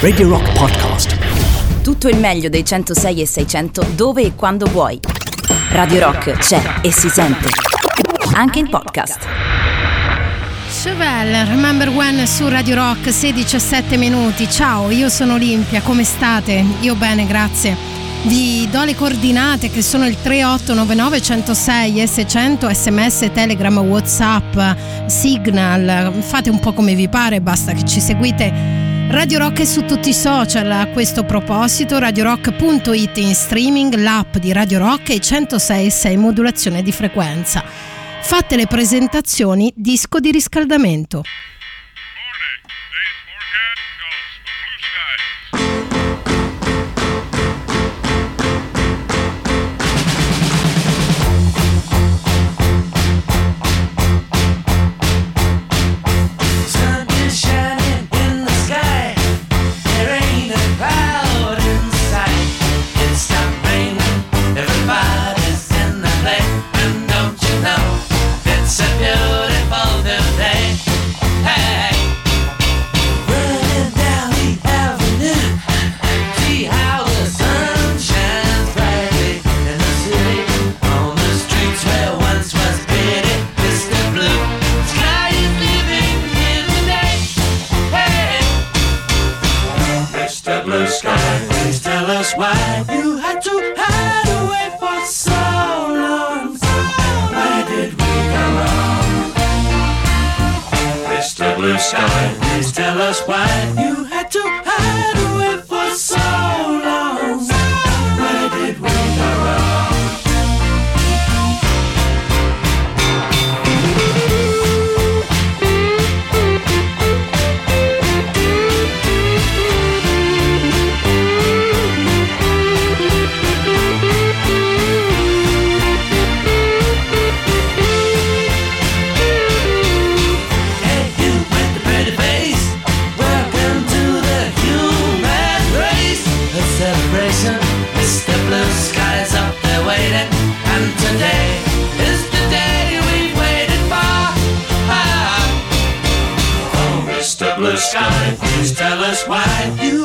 Radio Rock Podcast. Tutto il meglio dei 106 e 600 dove e quando vuoi. Radio Rock c'è e si sente. Anche in podcast. Chevelle, Remember When su Radio Rock, 16 minuti. Ciao, io sono Olimpia, come state? Io bene, grazie. Vi do le coordinate che sono il 3899 106 S100 sms, telegram, whatsapp, signal, fate un po' come vi pare, basta che ci seguite Radio Rock è su tutti i social a questo proposito, radiorock.it in streaming, l'app di Radio Rock e 106.6 modulazione di frequenza. Fatte le presentazioni, disco di riscaldamento. blue sky. Please tell us why you had to. sky. Please tell us why you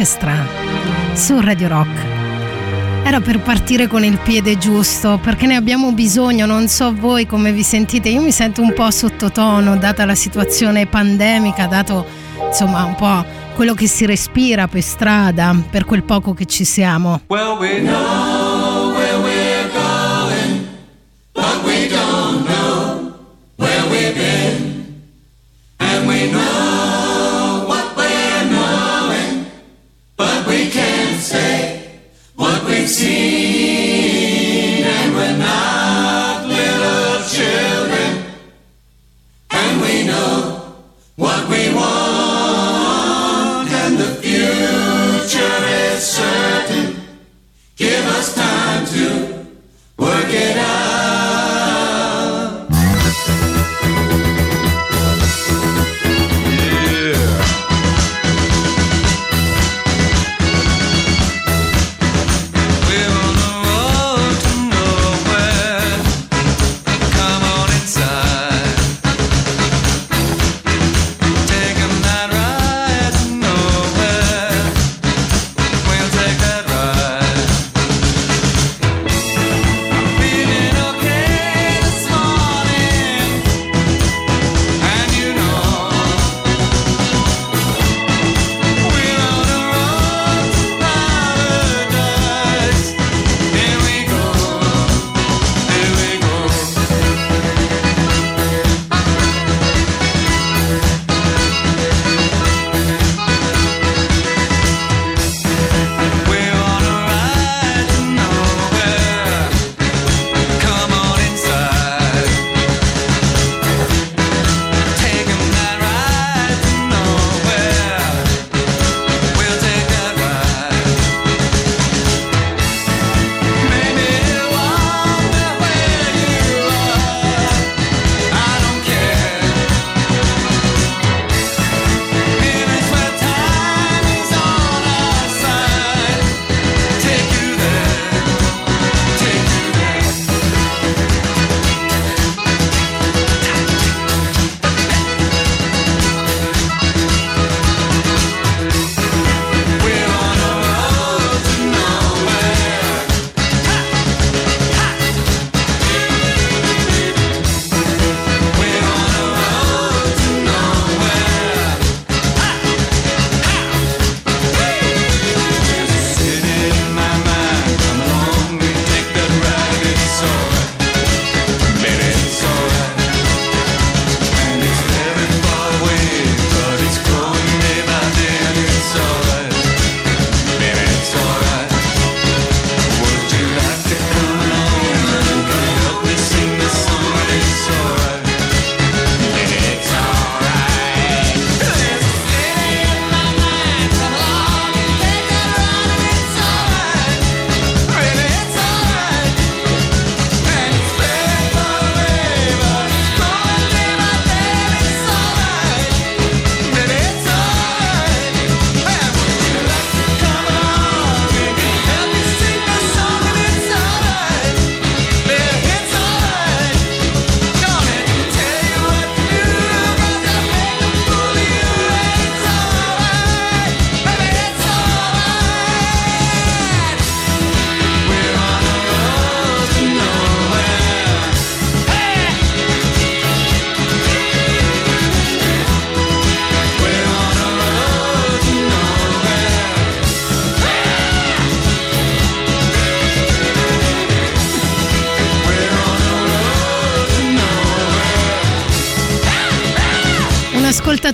Orchestra su Radio Rock. Era per partire con il piede giusto, perché ne abbiamo bisogno, non so voi come vi sentite, io mi sento un po' sottotono data la situazione pandemica, dato insomma un po' quello che si respira per strada, per quel poco che ci siamo. Well, we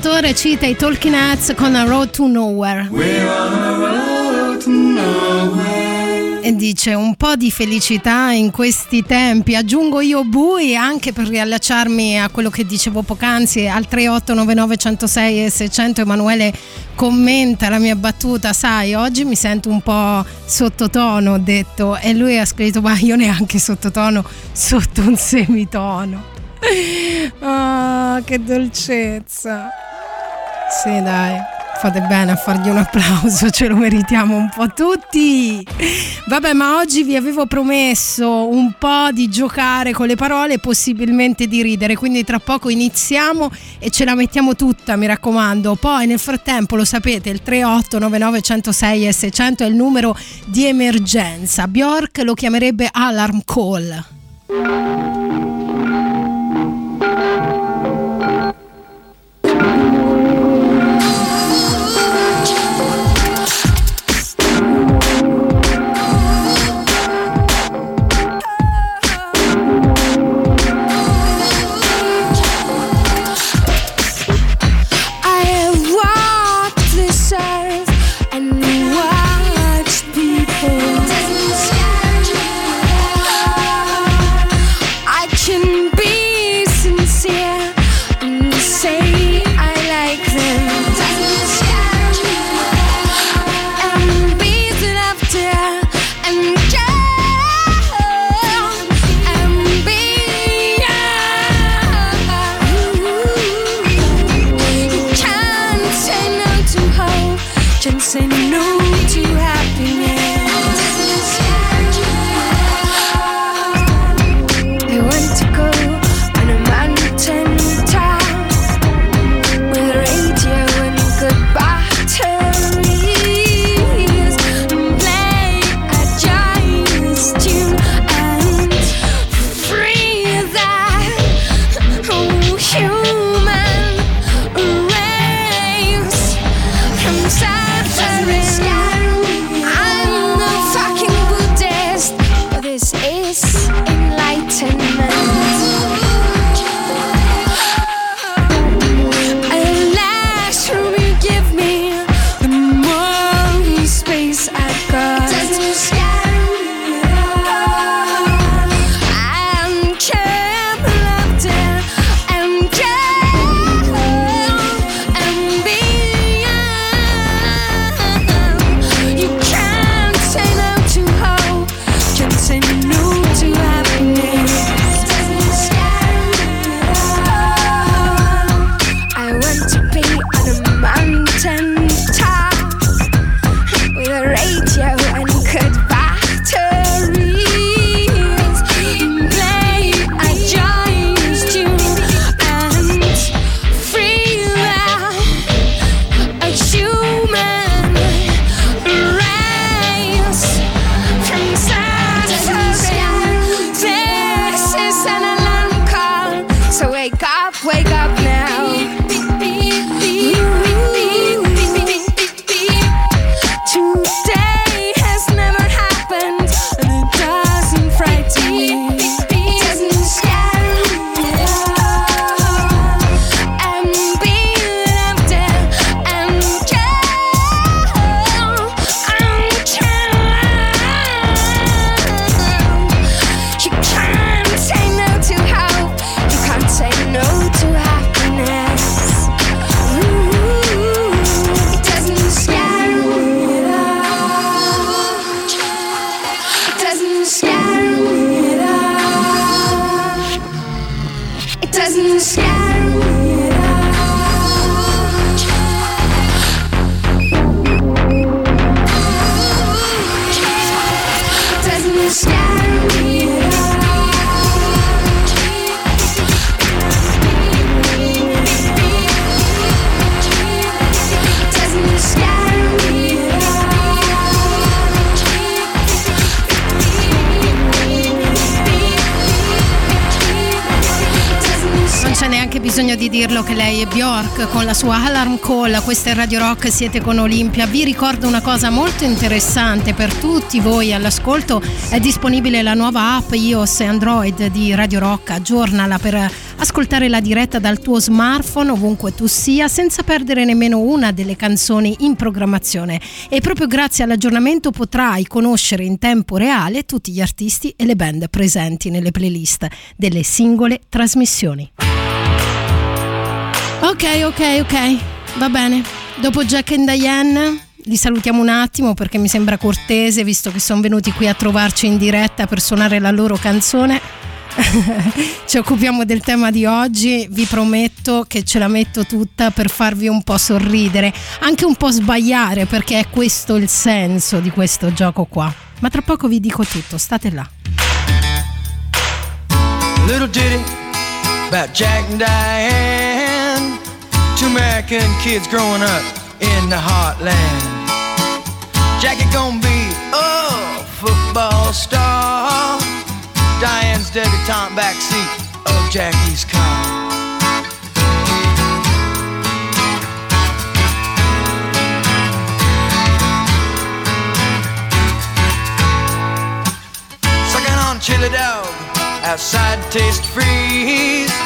ascoltatore cita i Talking Heads con A Road to Nowhere. Road to nowhere. E dice un po' di felicità in questi tempi. Aggiungo io Bui anche per riallacciarmi a quello che dicevo poc'anzi al 3899 106 e 600. Emanuele commenta la mia battuta. Sai, oggi mi sento un po' sottotono, ho detto. E lui ha scritto: Ma io neanche sottotono, sotto un semitono. Oh, che dolcezza. Sì, dai. Fate bene a fargli un applauso, ce lo meritiamo un po' tutti. Vabbè, ma oggi vi avevo promesso un po' di giocare con le parole e possibilmente di ridere, quindi tra poco iniziamo e ce la mettiamo tutta, mi raccomando. Poi nel frattempo lo sapete, il 3899 106 e 600 è il numero di emergenza. Bjork lo chiamerebbe alarm call. Con la sua Alarm Call, questa è Radio Rock, siete con Olimpia. Vi ricordo una cosa molto interessante per tutti voi all'ascolto, è disponibile la nuova app iOS e Android di Radio Rock, aggiornala per ascoltare la diretta dal tuo smartphone ovunque tu sia senza perdere nemmeno una delle canzoni in programmazione e proprio grazie all'aggiornamento potrai conoscere in tempo reale tutti gli artisti e le band presenti nelle playlist delle singole trasmissioni. Ok, ok, ok, va bene. Dopo Jack and Diane li salutiamo un attimo perché mi sembra cortese, visto che sono venuti qui a trovarci in diretta per suonare la loro canzone. ci occupiamo del tema di oggi, vi prometto che ce la metto tutta per farvi un po' sorridere, anche un po' sbagliare perché è questo il senso di questo gioco qua. Ma tra poco vi dico tutto, state là. Little ditty about Jack and Diane, two American kids growing up in the heartland. Jackie gonna be a football star. Diane's debutante backseat of Jackie's car. Sucking on chili dog outside taste freeze.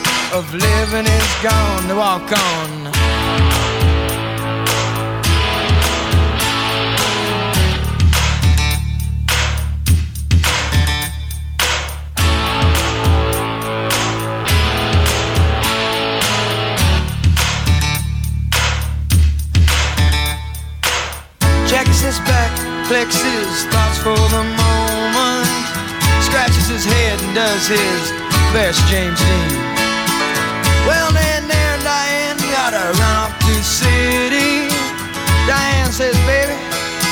of living is gone. To walk on. Jacks his back, flexes thoughts for the moment, scratches his head and does his best James Dean. Well, then there, Diane, gotta run off to city. Diane says, baby,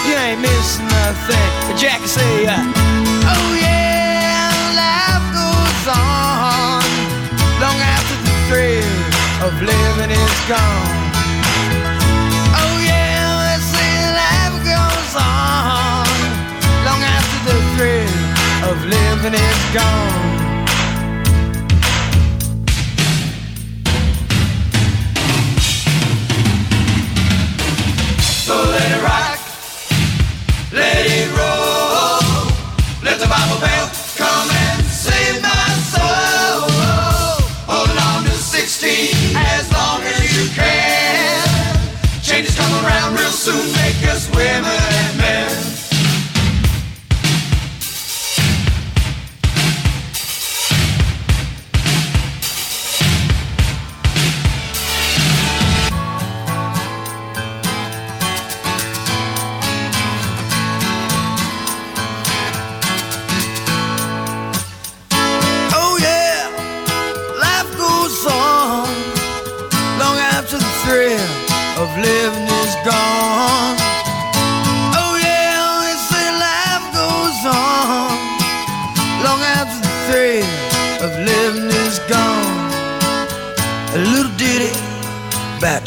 you ain't missing nothing. But Jackie say, uh, oh yeah, life goes on long after the thrill of living is gone. Oh yeah, let's say life goes on long after the thrill of living is gone. Bible Band.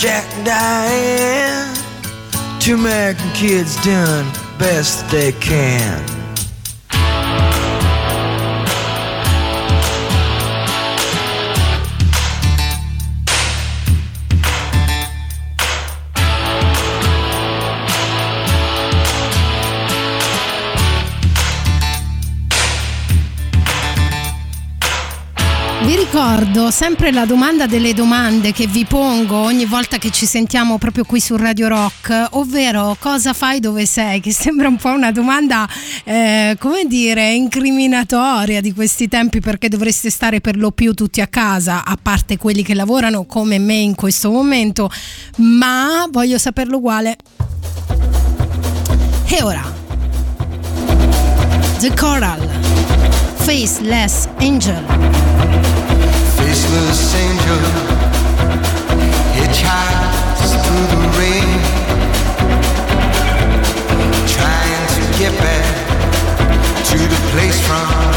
Jack and Diane. Two American kids doing best they can. Vi ricordo sempre la domanda delle domande che vi pongo ogni volta che ci sentiamo proprio qui su Radio Rock, ovvero cosa fai dove sei? Che sembra un po' una domanda, eh, come dire, incriminatoria di questi tempi perché dovreste stare per lo più tutti a casa, a parte quelli che lavorano come me in questo momento, ma voglio saperlo uguale. E ora, The Coral, Faceless Angel. Faceless angel hitchhikes through the rain, trying to get back to the place from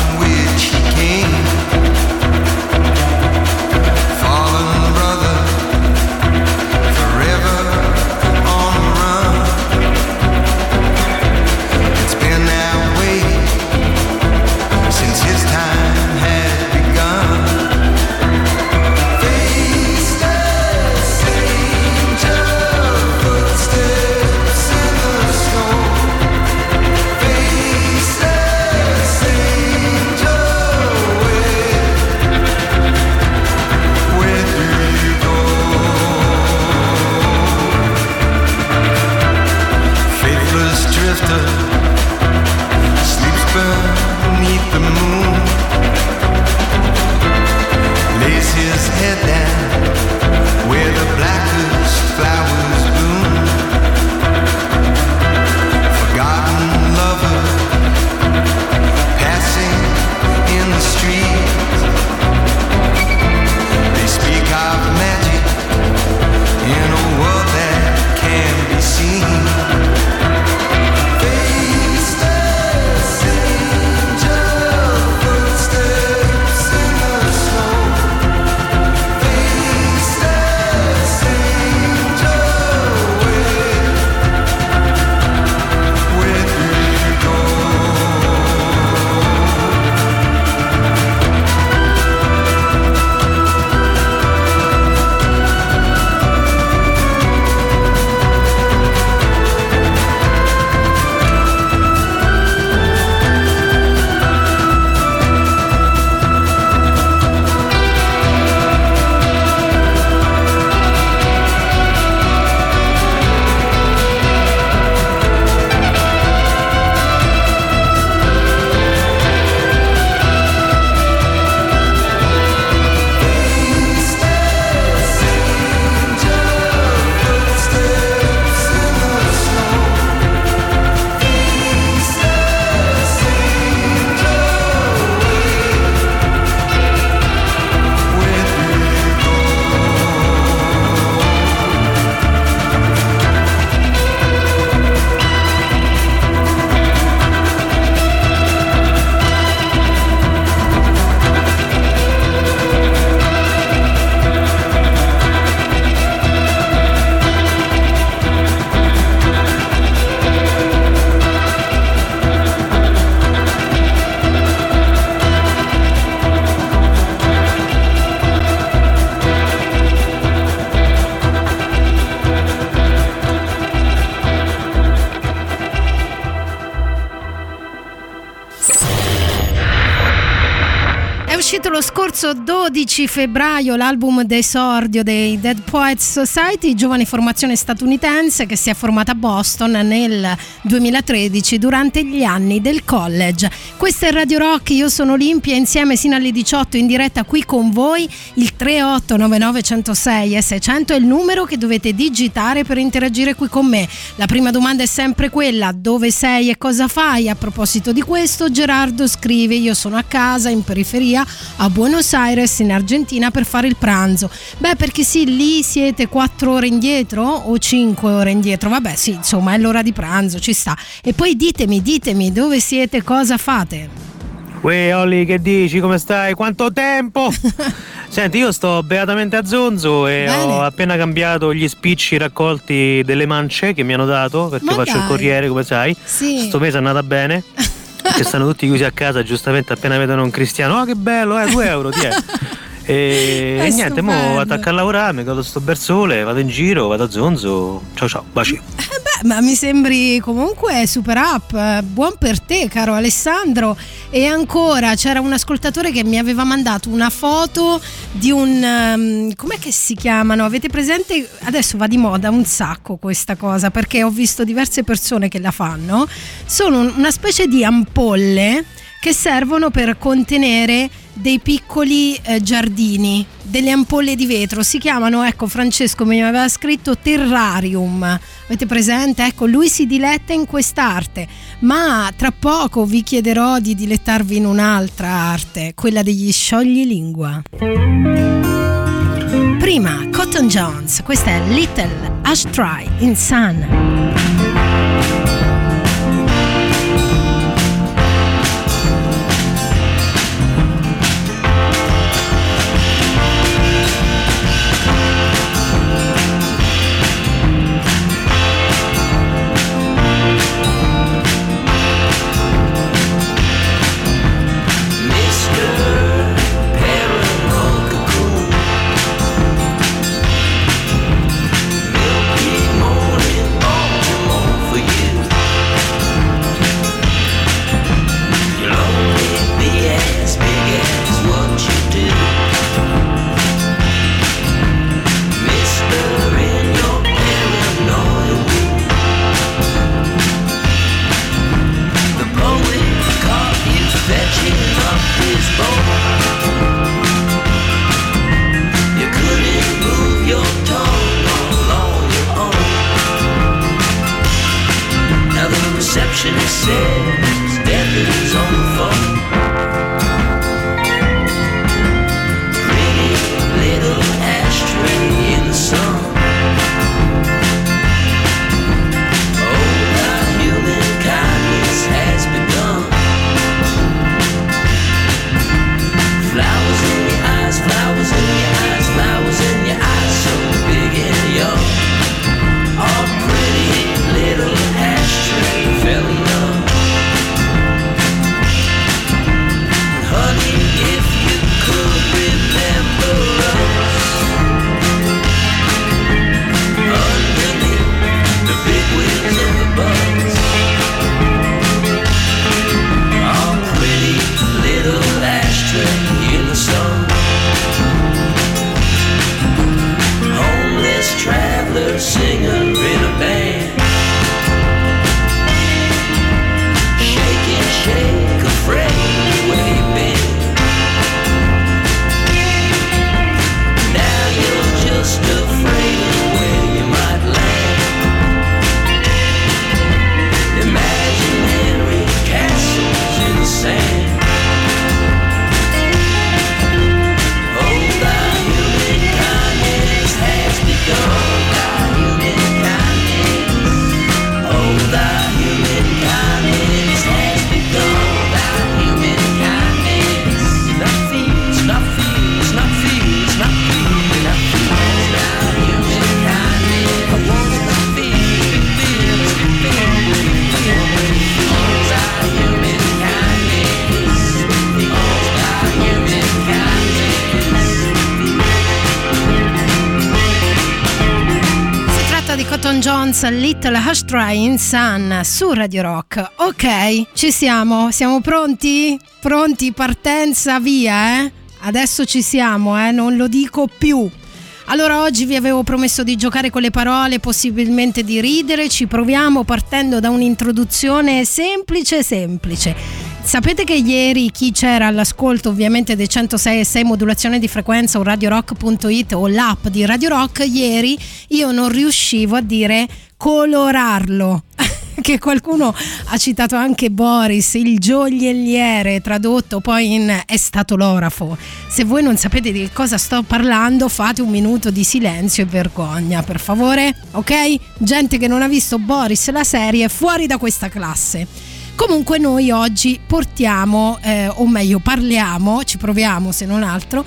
scorso 12 febbraio l'album d'esordio dei Dead Poets Society, giovane formazione statunitense che si è formata a Boston nel 2013 durante gli anni del college. Questo è Radio Rock, io sono Olimpia insieme sino alle 18 in diretta qui con voi. Il 3899106 e 600 è il numero che dovete digitare per interagire qui con me. La prima domanda è sempre quella, dove sei e cosa fai? A proposito di questo, Gerardo scrive, io sono a casa in periferia a Buenos Aires in Argentina per fare il pranzo. Beh, perché sì, lì siete 4 ore indietro o 5 ore indietro. Vabbè, sì, insomma, è l'ora di pranzo, ci sta. E poi ditemi, ditemi dove siete, cosa fate. Uè Olli che dici? Come stai? Quanto tempo? Senti, io sto beatamente a Zonzo e Bene. ho appena cambiato gli spicci raccolti delle mance che mi hanno dato perché Ma faccio il dai. corriere, come sai. Sì. Sto mese è andata bene. Che stanno tutti chiusi a casa, giustamente appena vedono un cristiano. Oh che bello, eh, 2 euro, ti è. E, È niente, mo vado a lavorare, mi godo sto bel sole, vado in giro, vado a Zonzo. Ciao ciao, baci. Eh beh, ma mi sembri comunque super up, eh, buon per te caro Alessandro. E ancora c'era un ascoltatore che mi aveva mandato una foto di un... ehm, com'è che si chiamano? Avete presente? Adesso va di moda un sacco questa cosa perché ho visto diverse persone che la fanno. Sono un- una specie di ampolle che servono per contenere dei piccoli eh, giardini, delle ampolle di vetro. Si chiamano, ecco, Francesco mi aveva scritto terrarium. Avete presente? Ecco, lui si diletta in quest'arte, ma tra poco vi chiederò di dilettarvi in un'altra arte, quella degli scioglilingua. Prima, Cotton Jones, questa è Little Ashtray in Sun. Little Ashtray in Sun su Radio Rock. Ok, ci siamo, siamo pronti? Pronti, partenza, via, eh? adesso ci siamo, eh, non lo dico più. Allora oggi vi avevo promesso di giocare con le parole, possibilmente di ridere, ci proviamo partendo da un'introduzione semplice semplice. Sapete che ieri chi c'era all'ascolto ovviamente dei 106 e 6 modulazione di frequenza o radiorock.it o l'app di Radio Rock, ieri io non riuscivo a dire colorarlo. che qualcuno ha citato anche Boris, il gioielliere, tradotto poi in è stato l'orafo. Se voi non sapete di cosa sto parlando, fate un minuto di silenzio e vergogna, per favore, ok? Gente che non ha visto Boris la serie, fuori da questa classe. Comunque noi oggi portiamo, eh, o meglio parliamo, ci proviamo se non altro,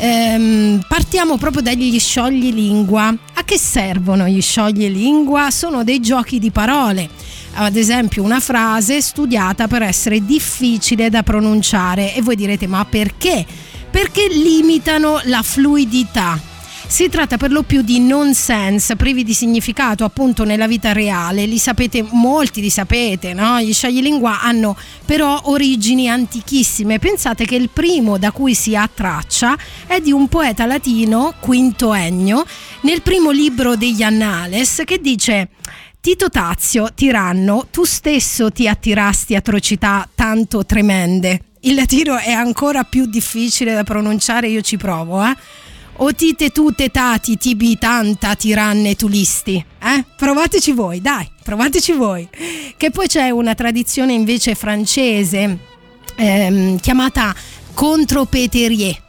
ehm, partiamo proprio dagli sciogli lingua. A che servono gli sciogli lingua? Sono dei giochi di parole. Ad esempio una frase studiata per essere difficile da pronunciare e voi direte ma perché? Perché limitano la fluidità. Si tratta per lo più di nonsense, privi di significato appunto nella vita reale, li sapete, molti li sapete, no? Gli sciogli-lingua hanno però origini antichissime. Pensate che il primo da cui si ha traccia è di un poeta latino, Quinto Ennio, nel primo libro degli Annales, che dice Tito Tazio, tiranno, tu stesso ti attirasti atrocità tanto tremende. Il latino è ancora più difficile da pronunciare, io ci provo, eh? Otite tute tati tibi tanta tiranne tulisti. Eh? Provateci voi, dai, provateci voi. Che poi c'è una tradizione invece francese ehm, chiamata contropeterie.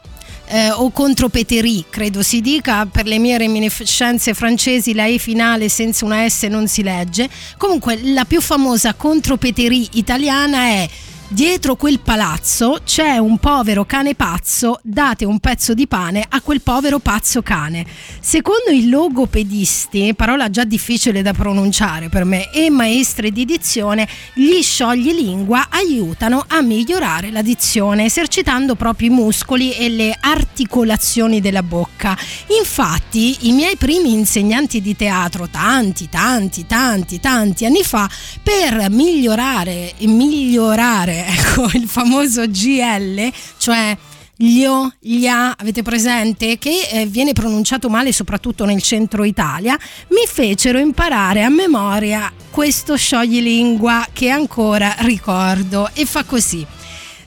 Eh, o contropeterie, credo si dica, per le mie reminiscenze francesi la E finale senza una S non si legge. Comunque la più famosa contropeterie italiana è Dietro quel palazzo c'è un povero cane pazzo, date un pezzo di pane a quel povero pazzo cane. Secondo i logopedisti, parola già difficile da pronunciare per me, e maestri di dizione, gli sciogli lingua aiutano a migliorare la dizione, esercitando proprio i muscoli e le articolazioni della bocca. Infatti, i miei primi insegnanti di teatro, tanti, tanti, tanti, tanti anni fa, per migliorare, migliorare ecco il famoso GL, cioè Glio, Glia, avete presente? Che eh, viene pronunciato male soprattutto nel centro Italia, mi fecero imparare a memoria questo scioglilingua che ancora ricordo e fa così.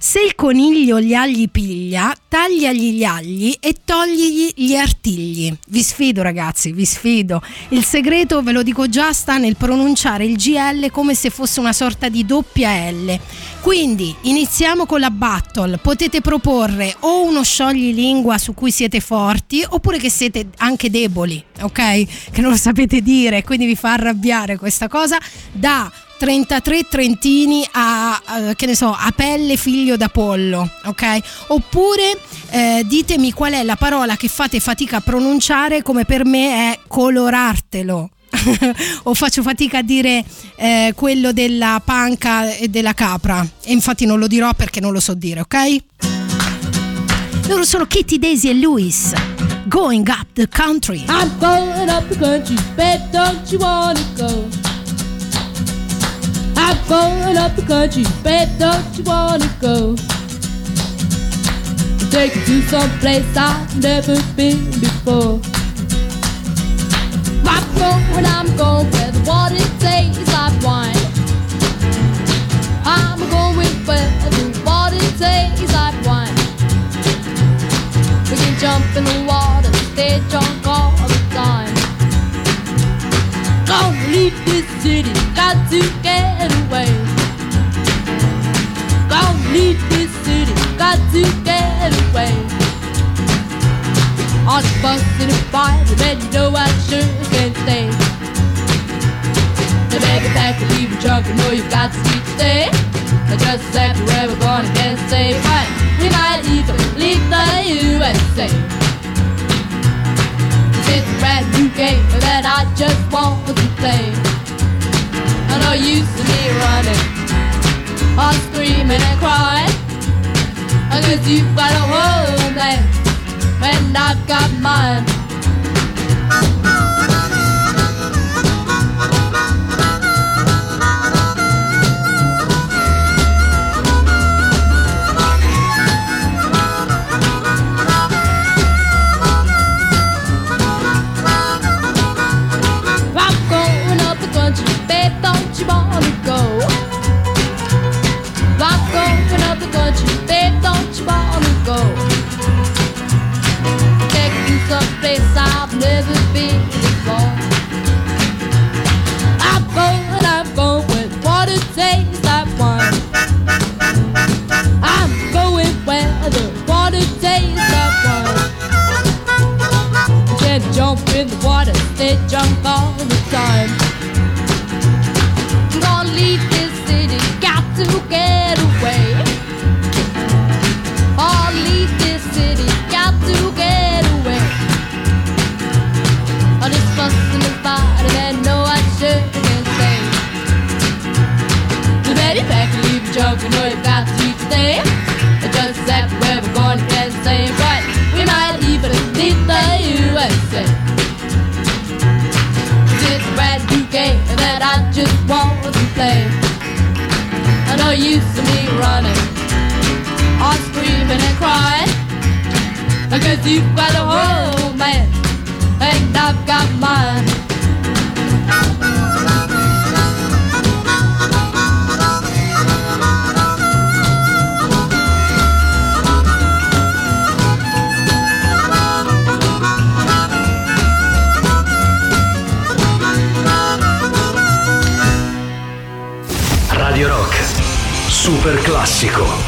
Se il coniglio gli agli piglia, tagliagli gli agli e togligli gli artigli. Vi sfido ragazzi, vi sfido. Il segreto, ve lo dico già, sta nel pronunciare il GL come se fosse una sorta di doppia L. Quindi iniziamo con la battle. Potete proporre o uno scioglilingua su cui siete forti oppure che siete anche deboli, ok? Che non lo sapete dire, quindi vi fa arrabbiare questa cosa. Da 33 trentini a, a, che ne so, a pelle figlio d'Apollo, ok? Oppure eh, ditemi qual è la parola che fate fatica a pronunciare come per me è colorartelo. o faccio fatica a dire eh, quello della panca e della capra e infatti non lo dirò perché non lo so dire, ok? Loro sono Kitty, Daisy e Louis. Going up the country. I'm going up the country, babe, don't you wanna go? I'm going up the country, babe, don't you wanna go? Take you to some place I've never been before. I'm going, I'm going where the water tastes like wine. I'm going where the water tastes like wine. We can jump in the water, stay drunk all. Gonna leave this city, got to get away. Gonna leave this city, got to get away. On the bus in a fire, man, you know I sure can't stay. The bag of pack leave you drunk, you know you've got to sleep stay. I just where we're gonna get safe, but we might even leave the USA. It's a brand new game that I just want to play. I know you see me running, or screaming and crying. Guess you've got a home there, and I've got mine. go. Taking someplace I've never been before. I'm going, I'm going, what it tastes like wine. I'm going where the water tastes like wine. Get jump in the water, they jump all the time. you know you've got to leave today. Just exactly where we're going to get the same, but we might even leave the USA. It's a brand new game that I just want to play. I know you see me running, or screaming and crying. because you've got a whole man, and I've got mine. super classico.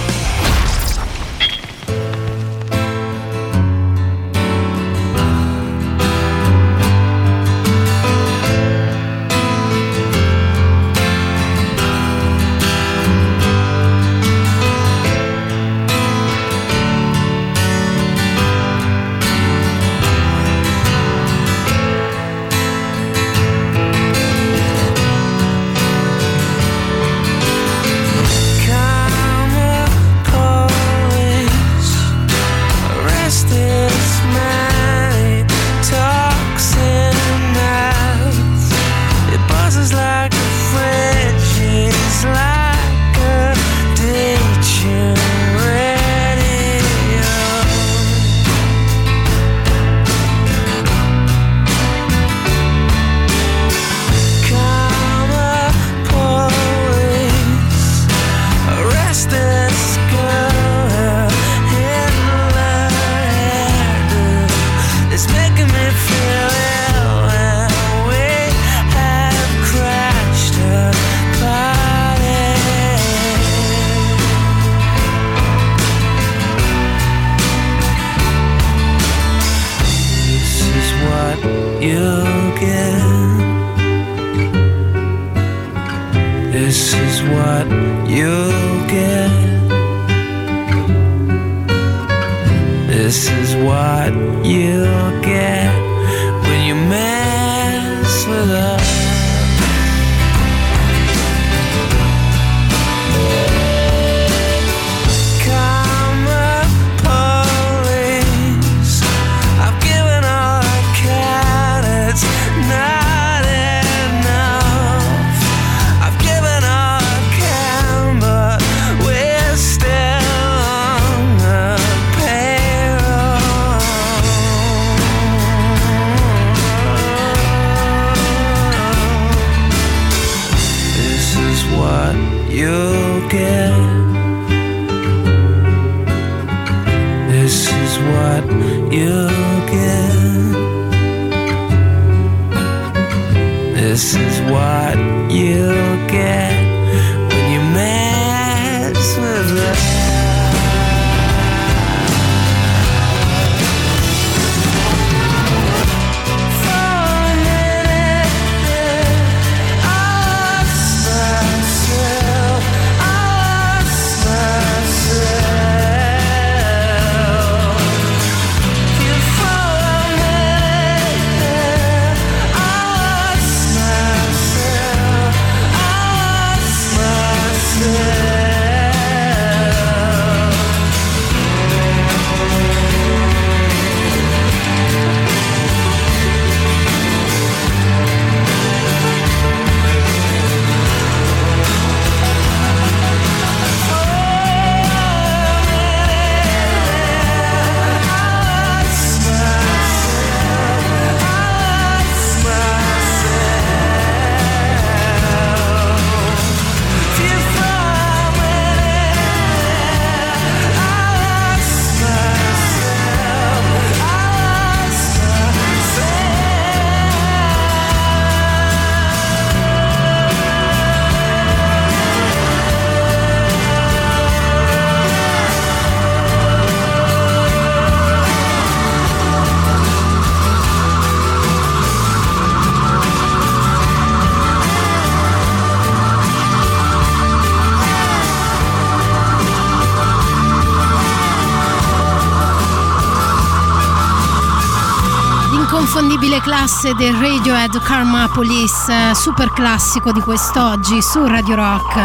Classe del Radiohead Karma Police, eh, super classico di quest'oggi su Radio Rock.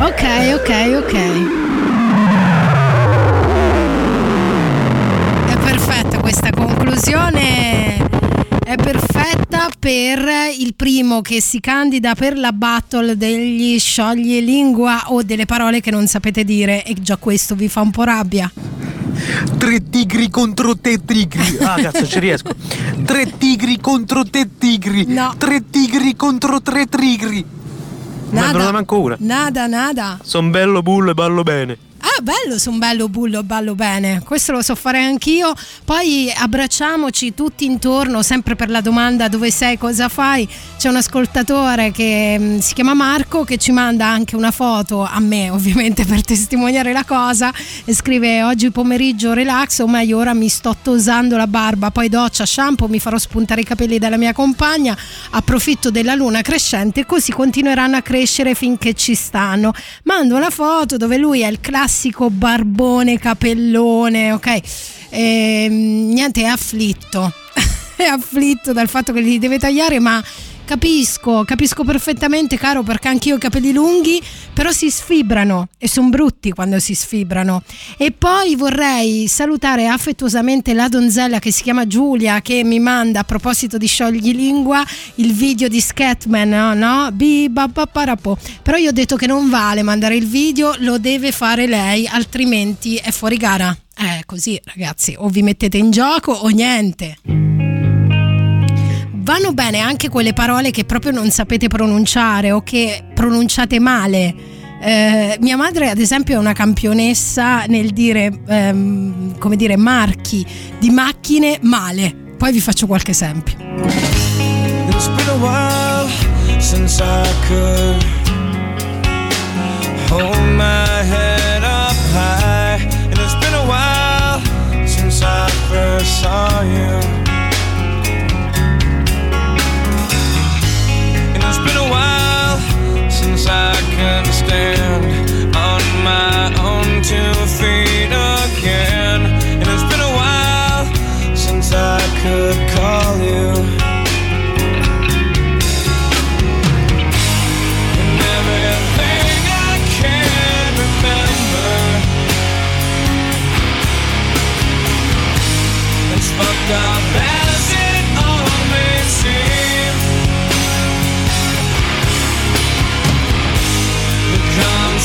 Ok, ok, ok. È perfetta questa conclusione. È perfetta per il primo che si candida per la battle degli sciogli lingua o delle parole che non sapete dire e già questo vi fa un po' rabbia. Tre tigri contro te tigri. Ah, cazzo, ci riesco. Tre tigri contro te tigri. No. Tre tigri contro tre tigri. Non me ne manco una. Nada, nada. Son bello bullo e ballo bene. Bello, sono bello bullo, ballo bene. Questo lo so fare anch'io. Poi abbracciamoci tutti intorno, sempre per la domanda dove sei, cosa fai. C'è un ascoltatore che mm, si chiama Marco che ci manda anche una foto a me, ovviamente per testimoniare la cosa e scrive oggi pomeriggio relax, o meglio ora mi sto tosando la barba, poi doccia, shampoo, mi farò spuntare i capelli dalla mia compagna, approfitto della luna crescente così continueranno a crescere finché ci stanno. Mando una foto dove lui è il classico barbone capellone, ok? E, niente, è afflitto. è afflitto dal fatto che li deve tagliare, ma capisco, capisco perfettamente, caro, perché anch'io ho i capelli lunghi, però si sfibrano e sono brutti quando si sfibrano. E poi vorrei salutare affettuosamente la donzella che si chiama Giulia, che mi manda a proposito di sciogli lingua il video di Scatman, no? no? Bi, ba, ba, parapo. Però io ho detto che non vale mandare il video, lo deve fare lei, altrimenti è fuori gara. Eh, così ragazzi, o vi mettete in gioco o niente vanno bene anche quelle parole che proprio non sapete pronunciare o che pronunciate male. Eh, mia madre, ad esempio, è una campionessa nel dire, ehm, come dire, marchi di macchine male. Poi vi faccio qualche esempio. It's been a while since I could hold my head up high. And it's been a while since I first saw you. I can stand on my own two feet again. And it's been a while since I could call you.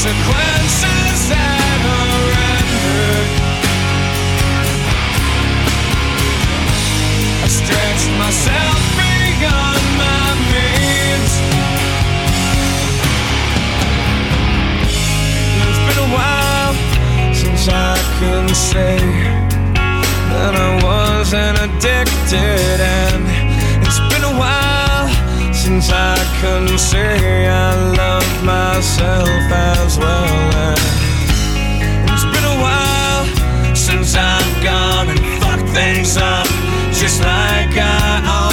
Consequences that are rendered I stretched myself beyond my means. It's been a while since I can say that I wasn't addicted, and it's been a while since I can say I love myself as well. And it's been a while since I've gone and fucked things up just like I always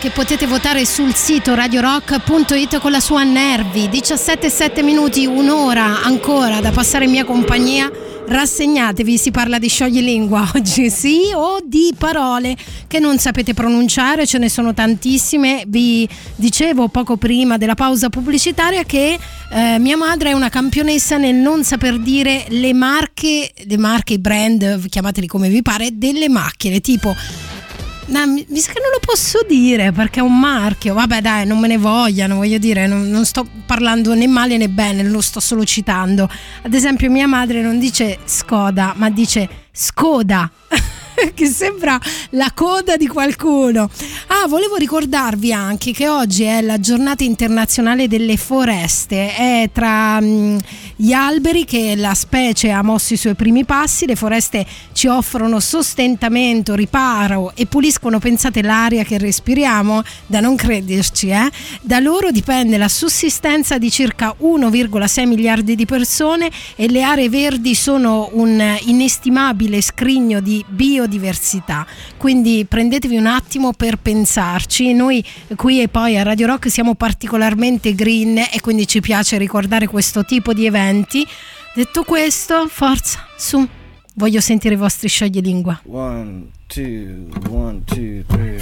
che potete votare sul sito radiorock.it con la sua Nervi. 17-7 minuti, un'ora ancora da passare in mia compagnia. Rassegnatevi, si parla di scioglilingua oggi, sì, o di parole che non sapete pronunciare, ce ne sono tantissime. Vi dicevo poco prima della pausa pubblicitaria che eh, mia madre è una campionessa nel non saper dire le marche, le marche, i brand, chiamateli come vi pare, delle macchine, tipo No, mi sa che non lo posso dire perché è un marchio. Vabbè, dai, non me ne vogliano, voglio dire, non, non sto parlando né male né bene, lo sto solo citando. Ad esempio, mia madre non dice Skoda, ma dice Skoda. che sembra la coda di qualcuno. Ah, volevo ricordarvi anche che oggi è la giornata internazionale delle foreste. È tra mm, gli alberi che la specie ha mosso i suoi primi passi. Le foreste ci offrono sostentamento, riparo e puliscono, pensate, l'aria che respiriamo. Da non crederci, eh? Da loro dipende la sussistenza di circa 1,6 miliardi di persone e le aree verdi sono un inestimabile scrigno di biodiversità. Quindi prendetevi un attimo per pensarci. Noi qui e poi a Radio Rock siamo particolarmente green e quindi ci piace ricordare questo tipo di eventi. Detto questo, forza, su. Voglio sentire i vostri scioglilingua. One, two, one, two, three.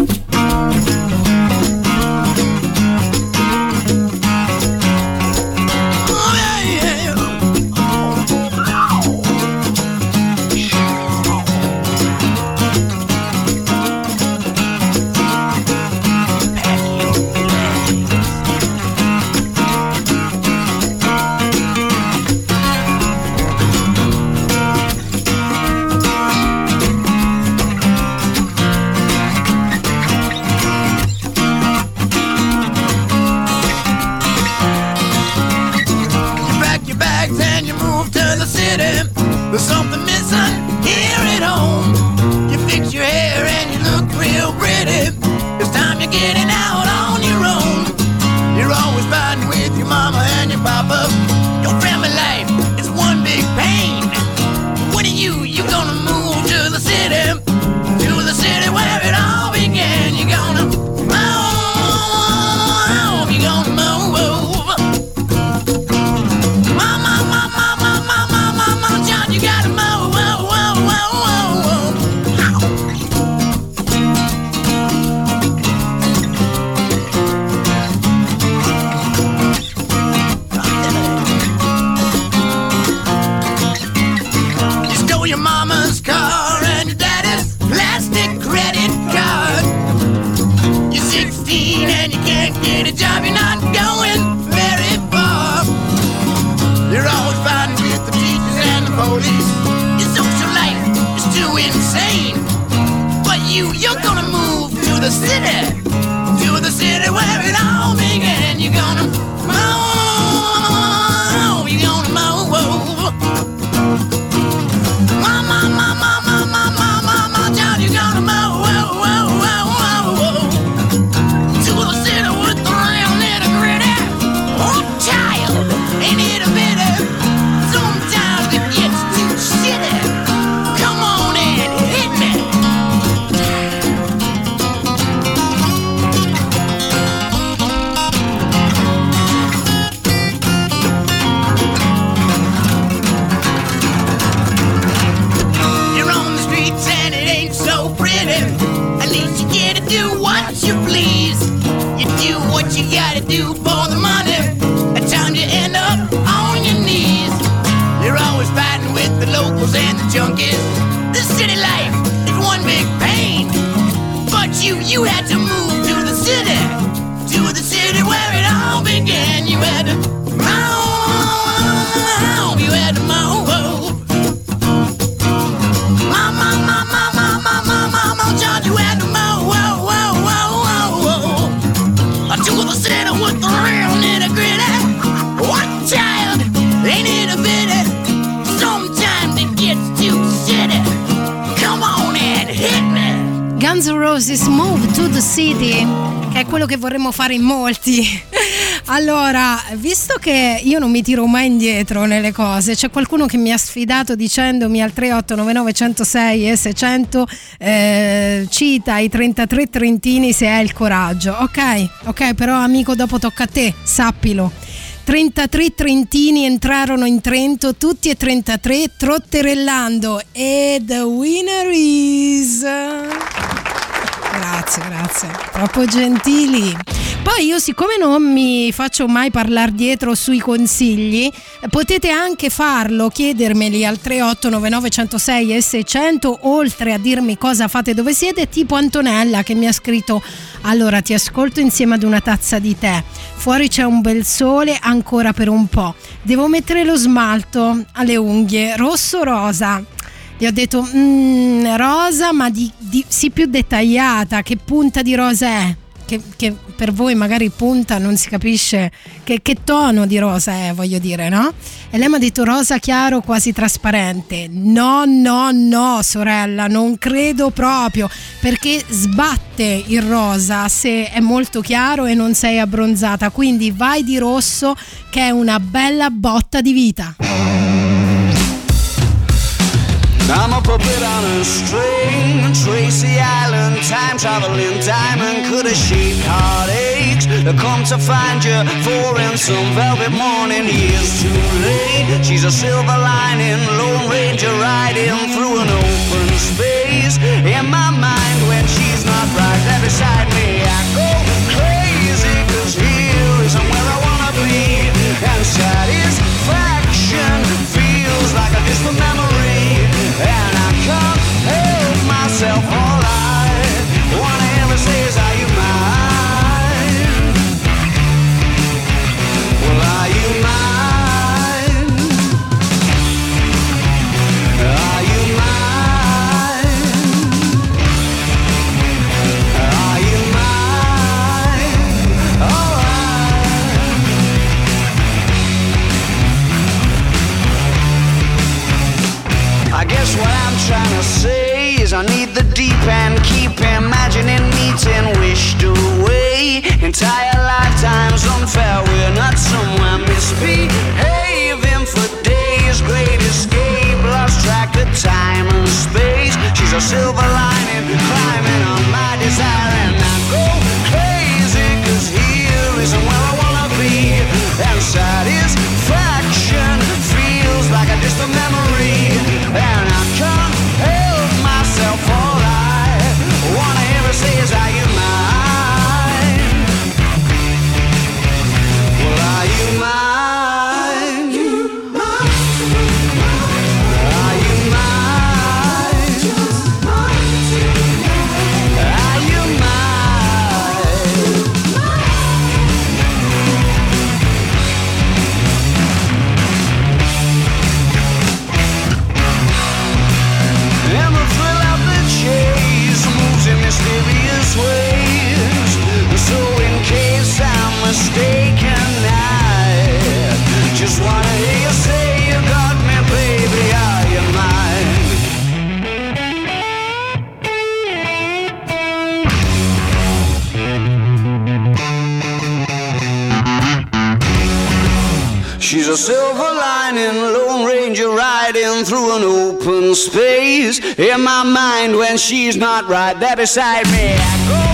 There's something missing here at home. You fix your hair and you look real pretty. It's time you're getting out on your own. You're always fighting with your mama and your papa. Get a job, you're not fare in molti. Allora, visto che io non mi tiro mai indietro nelle cose, c'è qualcuno che mi ha sfidato dicendomi al 3899 106 e 600 eh, cita i 33 trentini se hai il coraggio. Ok, ok, però amico dopo tocca a te, sappilo. 33 trentini entrarono in Trento, tutti e 33 trotterellando e the winner is... Grazie, grazie. Troppo gentili. Poi io siccome non mi faccio mai parlare dietro sui consigli, potete anche farlo, chiedermeli al 3899 106 e 600 oltre a dirmi cosa fate dove siete, tipo Antonella che mi ha scritto allora ti ascolto insieme ad una tazza di tè. Fuori c'è un bel sole ancora per un po'. Devo mettere lo smalto alle unghie, rosso rosa. Gli ho detto "Mm, rosa, ma di, di- sì più dettagliata. Che punta di rosa è? Che, che per voi magari punta non si capisce che, che tono di rosa è, voglio dire, no? E lei mi ha detto rosa chiaro, quasi trasparente. No, no, no, sorella, non credo proprio, perché sbatte il rosa se è molto chiaro e non sei abbronzata. Quindi vai di rosso, che è una bella botta di vita. I'm a puppet on a string, Tracy Island, time traveling diamond could have shaped heartaches. Come to find you for in some velvet morning. Years too late. She's a silver lining, Lone Ranger riding through an open space. In my mind, when she's not right there beside me, I go crazy. Cause here isn't where I wanna be. And satisfaction feels like a distant memory. Myself all I wanna ever say is are end. Keep imagining meeting wished away. Entire lifetimes unfair. We're not somewhere misbehaving for days. Great escape, lost track of time and space. She's a silver lining, climbing on my desire, and I go crazy. Cause here isn't where I wanna be. And satisfaction feels like a distant memory. And I She's a silver lining, Lone Ranger riding through an open space. In my mind, when she's not right there beside me,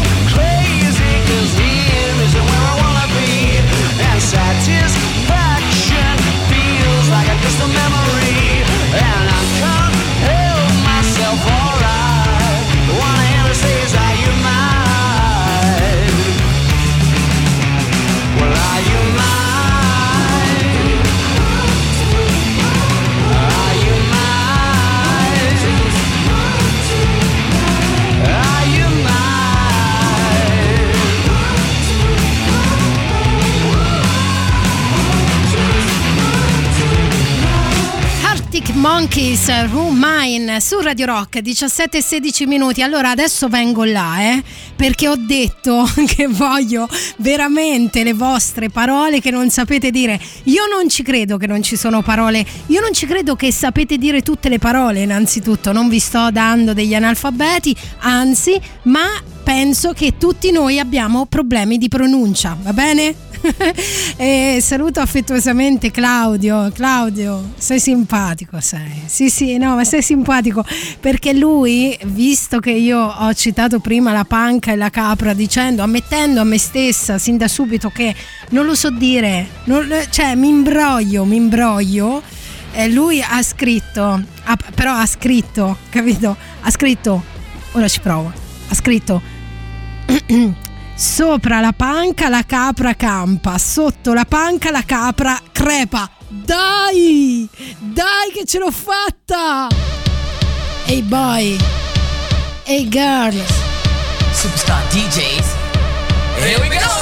Monkeys, Room Mine su Radio Rock 17 e 16 minuti. Allora adesso vengo là, eh, perché ho detto che voglio veramente le vostre parole che non sapete dire. Io non ci credo che non ci sono parole. Io non ci credo che sapete dire tutte le parole, innanzitutto. Non vi sto dando degli analfabeti, anzi, ma penso che tutti noi abbiamo problemi di pronuncia, va bene? e saluto affettuosamente Claudio. Claudio, sei simpatico, sei. Sì, sì, no, ma sei simpatico perché lui, visto che io ho citato prima la panca e la capra dicendo, ammettendo a me stessa sin da subito che non lo so dire, non- cioè mi imbroglio, mi imbroglio. E lui ha scritto, ha- però ha scritto, capito? Ha scritto, ora ci provo, ha scritto Sopra la panca la capra campa, sotto la panca la capra crepa. Dai! Dai che ce l'ho fatta! Ehi boy! Ehi girl! Superstar DJs. Here we go.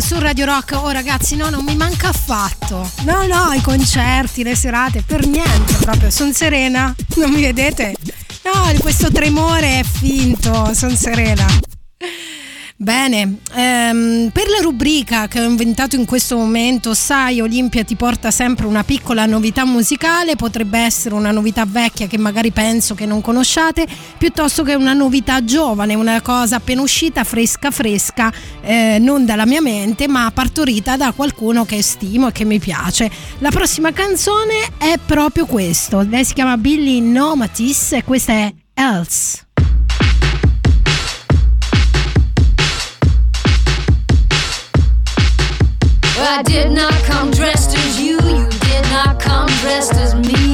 Su Radio Rock. Oh ragazzi, no, non mi manca affatto. No, no, i concerti, le serate, per niente proprio. Sono serena, non mi vedete? No, questo tremore è finto, sono serena. Bene, ehm, per la rubrica che ho inventato in questo momento, sai, Olimpia ti porta sempre una piccola novità musicale, potrebbe essere una novità vecchia che magari penso che non conosciate, piuttosto che una novità giovane, una cosa appena uscita, fresca fresca, eh, non dalla mia mente, ma partorita da qualcuno che stimo e che mi piace. La prossima canzone è proprio questo, lei si chiama Billy Nomatis e questa è Else. I did not come dressed as you, you did not come dressed as me.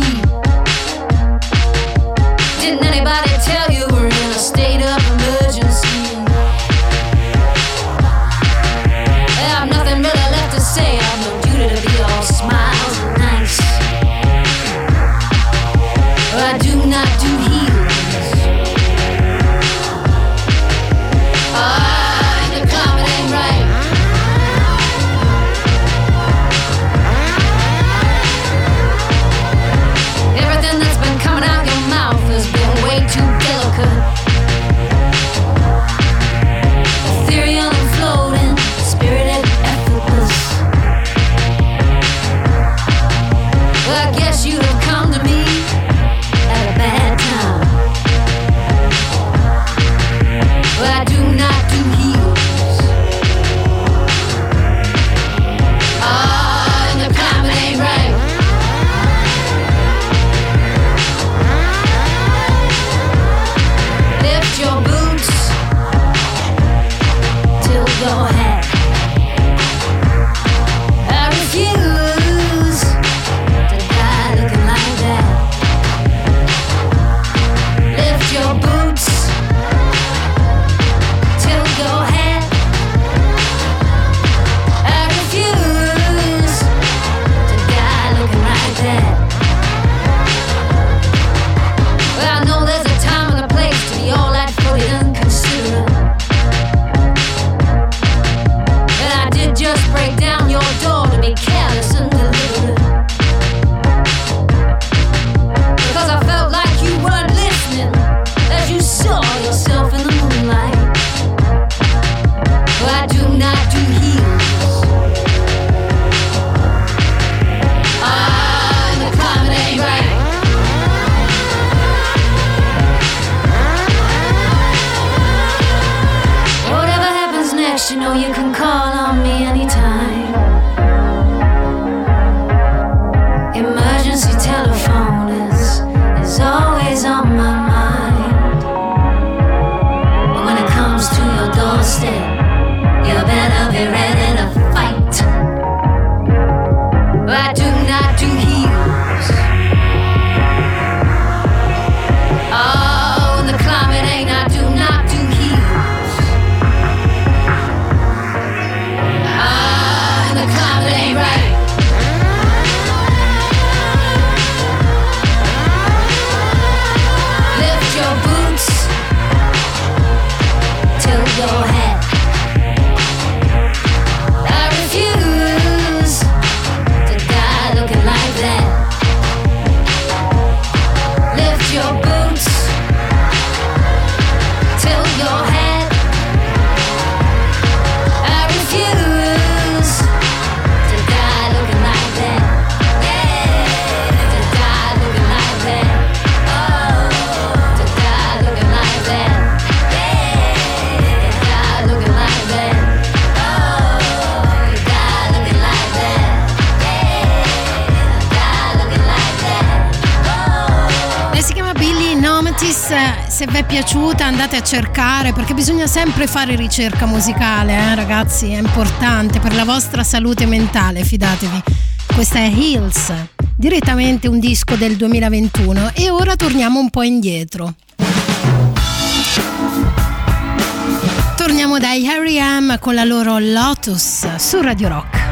Perché bisogna sempre fare ricerca musicale, eh, ragazzi, è importante per la vostra salute mentale, fidatevi. Questa è Hills, direttamente un disco del 2021 e ora torniamo un po' indietro. Torniamo dai Harry M con la loro Lotus su Radio Rock.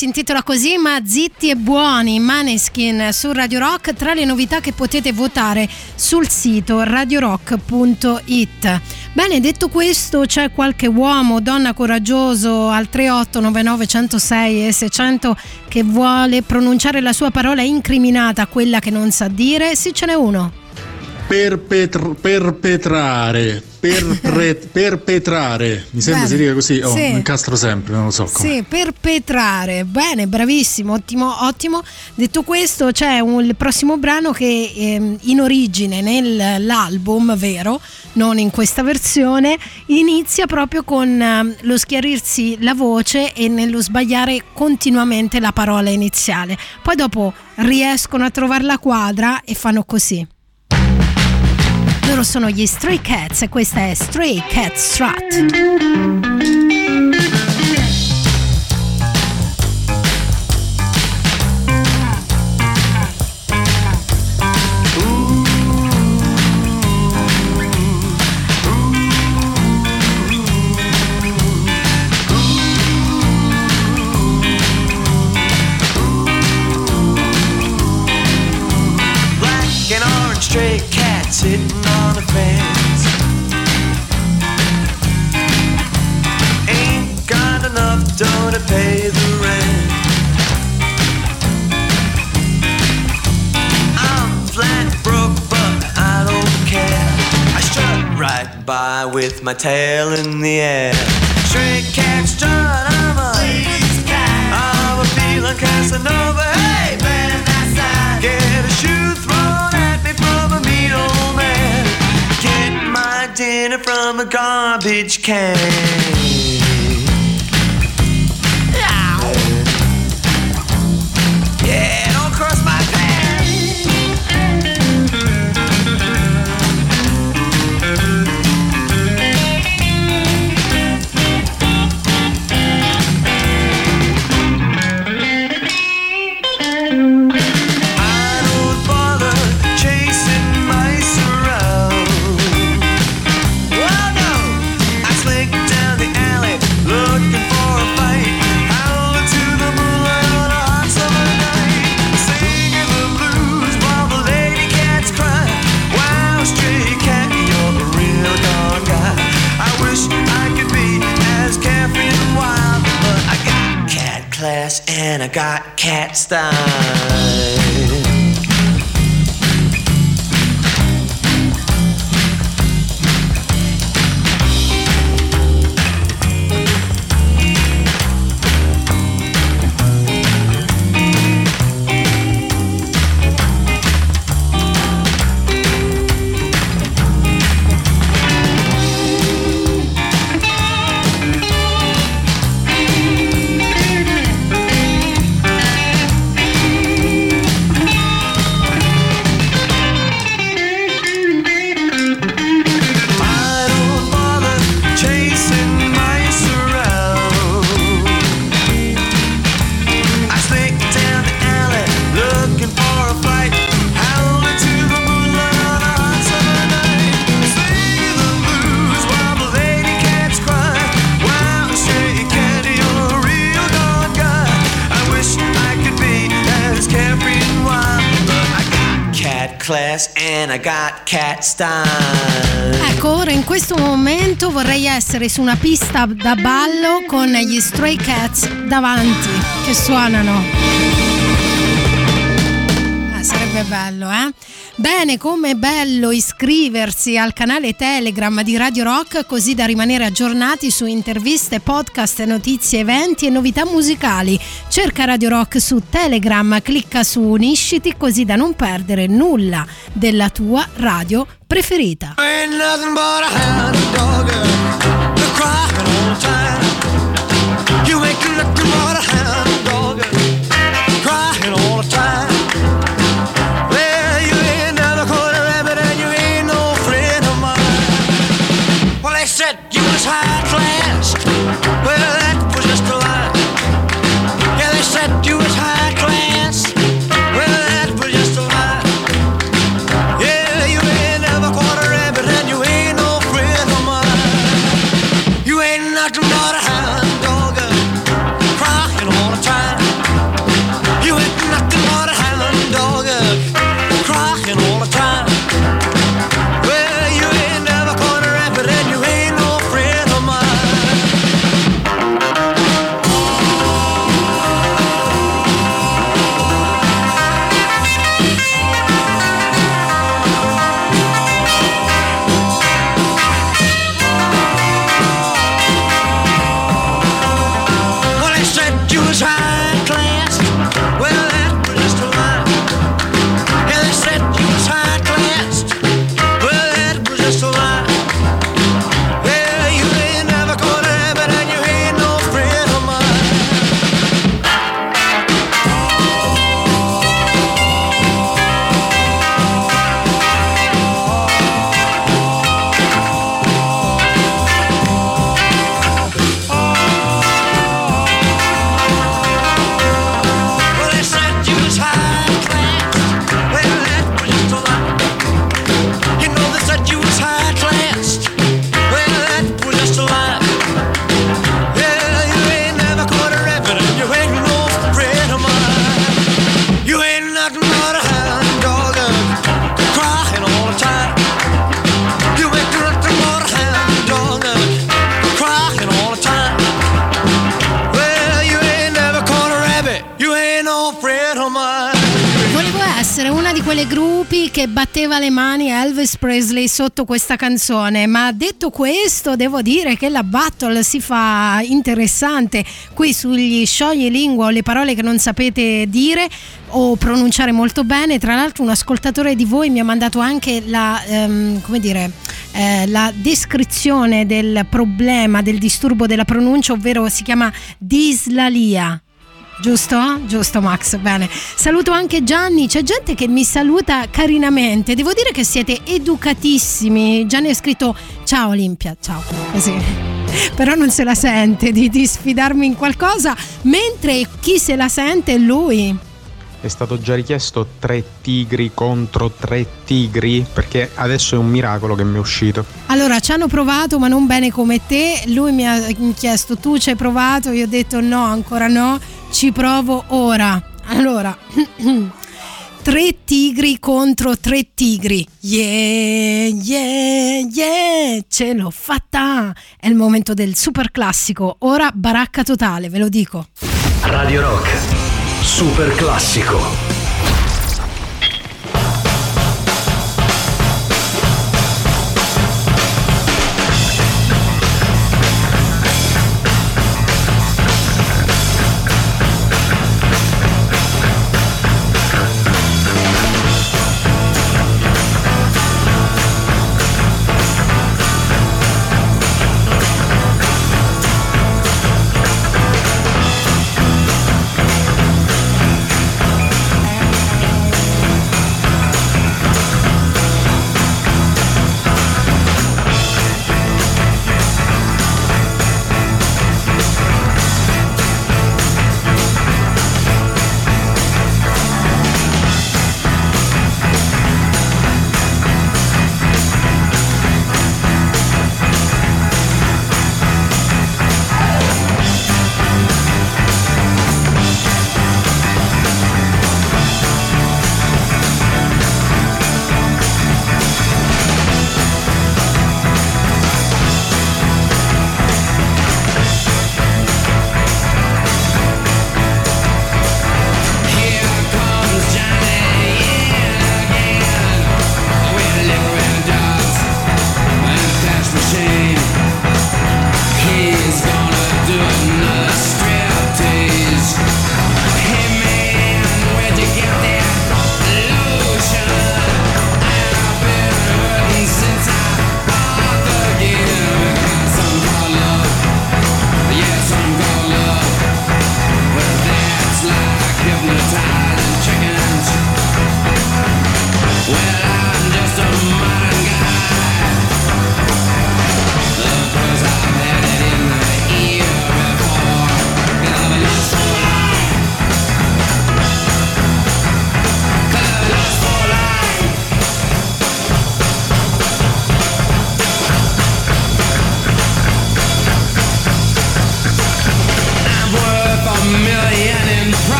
Si intitola così, ma Zitti e Buoni, Maneskin su Radio Rock, tra le novità che potete votare sul sito radiorock.it. Bene, detto questo, c'è qualche uomo o donna coraggioso al 3899 106 e 600 che vuole pronunciare la sua parola incriminata, quella che non sa dire? Sì, ce n'è uno. Perpetr- perpetrare. Perpre- perpetrare. Mi sembra Bene. si dica così. Oh, Sì. mi incastro sempre, non lo so come. Sì, perpetrare. Bene, bravissimo, ottimo, ottimo. Detto questo, c'è un- il prossimo brano che ehm, in origine nell'album, vero, non in questa versione, inizia proprio con ehm, lo schiarirsi la voce e nello sbagliare continuamente la parola iniziale. Poi dopo riescono a trovare la quadra e fanno così. Loro sono gli Stray Cats e questa è Stray Cat cat sitting on don't I pay the rent? I'm flat broke, but I don't care. I strut right by with my tail in the air. Shrink cat strut, I'm a lazy cat. I'm a feeling Casanova. Hey, man, that's that. Get a shoe thrown at me from a mean old man. Get my dinner from a garbage can. Got cat style. And I got cat style. Ecco, ora in questo momento vorrei essere su una pista da ballo con gli Stray Cats davanti che suonano. Ah, sarebbe bello, eh? Bene, come è bello iscriversi al canale Telegram di Radio Rock così da rimanere aggiornati su interviste, podcast, notizie, eventi e novità musicali. Cerca Radio Rock su Telegram, clicca su Unisciti così da non perdere nulla della tua radio preferita. You ain't nothing but a hound che batteva le mani a Elvis Presley sotto questa canzone, ma detto questo devo dire che la battle si fa interessante qui sugli scioglilingua o le parole che non sapete dire o pronunciare molto bene. Tra l'altro un ascoltatore di voi mi ha mandato anche la, ehm, come dire, eh, la descrizione del problema, del disturbo della pronuncia, ovvero si chiama dislalia. Giusto? Giusto Max, bene. Saluto anche Gianni, c'è gente che mi saluta carinamente, devo dire che siete educatissimi. Gianni ha scritto ciao Olimpia, ciao. Così. Però non se la sente di, di sfidarmi in qualcosa, mentre chi se la sente è lui. È stato già richiesto tre tigri contro tre tigri perché adesso è un miracolo che mi è uscito. Allora, ci hanno provato, ma non bene come te. Lui mi ha chiesto: Tu ci hai provato? Io ho detto no, ancora no, ci provo ora. Allora, tre tigri contro tre tigri. Yeah, yeah, yeah, ce l'ho fatta. È il momento del super classico. Ora baracca totale, ve lo dico. Radio Rock, super classico.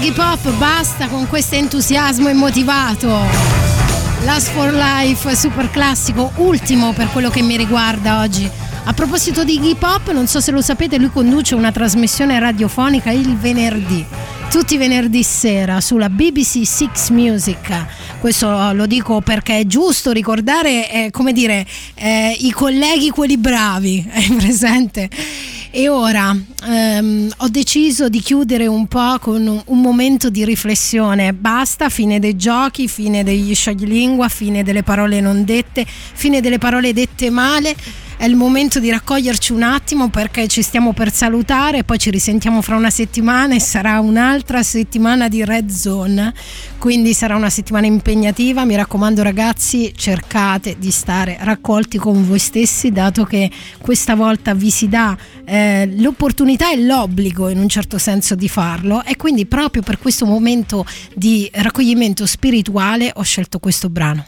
Iggy Pop, basta con questo entusiasmo immotivato. Last for Life, super classico, ultimo per quello che mi riguarda oggi. A proposito di Iggy Pop, non so se lo sapete, lui conduce una trasmissione radiofonica il venerdì. Tutti i venerdì sera sulla BBC Six Music. Questo lo dico perché è giusto ricordare, eh, come dire, eh, i colleghi quelli bravi, è presente? E ora ehm, ho deciso di chiudere un po' con un, un momento di riflessione. Basta, fine dei giochi, fine degli scioglilingua, fine delle parole non dette, fine delle parole dette male. È il momento di raccoglierci un attimo perché ci stiamo per salutare, poi ci risentiamo fra una settimana e sarà un'altra settimana di Red Zone. Quindi sarà una settimana impegnativa. Mi raccomando, ragazzi, cercate di stare raccolti con voi stessi, dato che questa volta vi si dà eh, l'opportunità e l'obbligo in un certo senso di farlo. E quindi, proprio per questo momento di raccoglimento spirituale, ho scelto questo brano.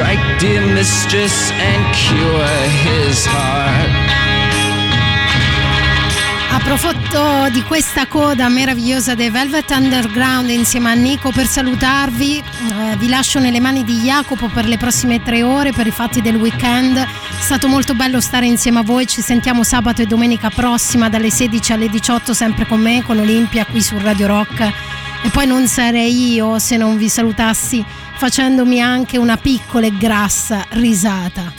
Strike, dear mistress, and cure his heart. Approfitto di questa coda meravigliosa dei Velvet Underground insieme a Nico per salutarvi. Eh, vi lascio nelle mani di Jacopo per le prossime tre ore per i fatti del weekend. È stato molto bello stare insieme a voi. Ci sentiamo sabato e domenica prossima dalle 16 alle 18 sempre con me, con Olimpia qui su Radio Rock. E poi non sarei io se non vi salutassi facendomi anche una piccola e grassa risata.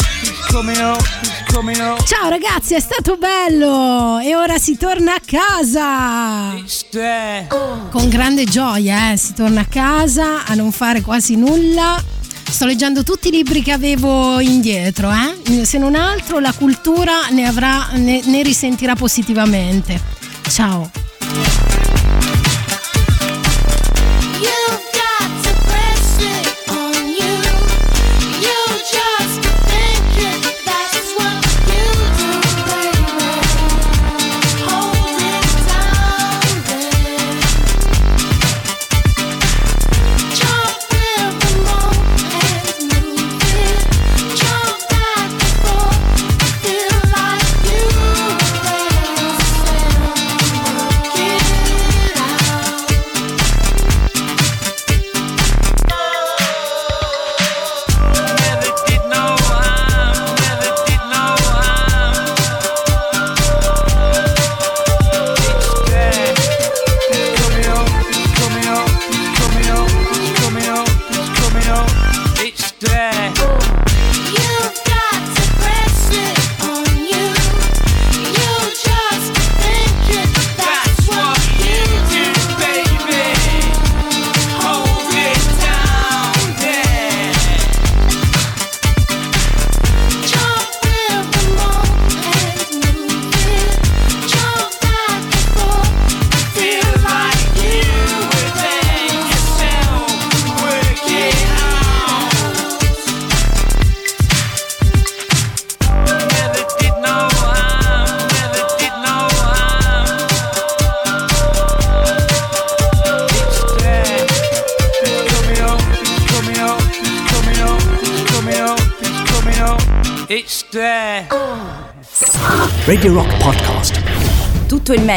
Ciao ragazzi, è stato bello! E ora si torna a casa! Con grande gioia, eh, si torna a casa a non fare quasi nulla. Sto leggendo tutti i libri che avevo indietro, eh? Se non altro la cultura ne avrà, ne, ne risentirà positivamente. Ciao!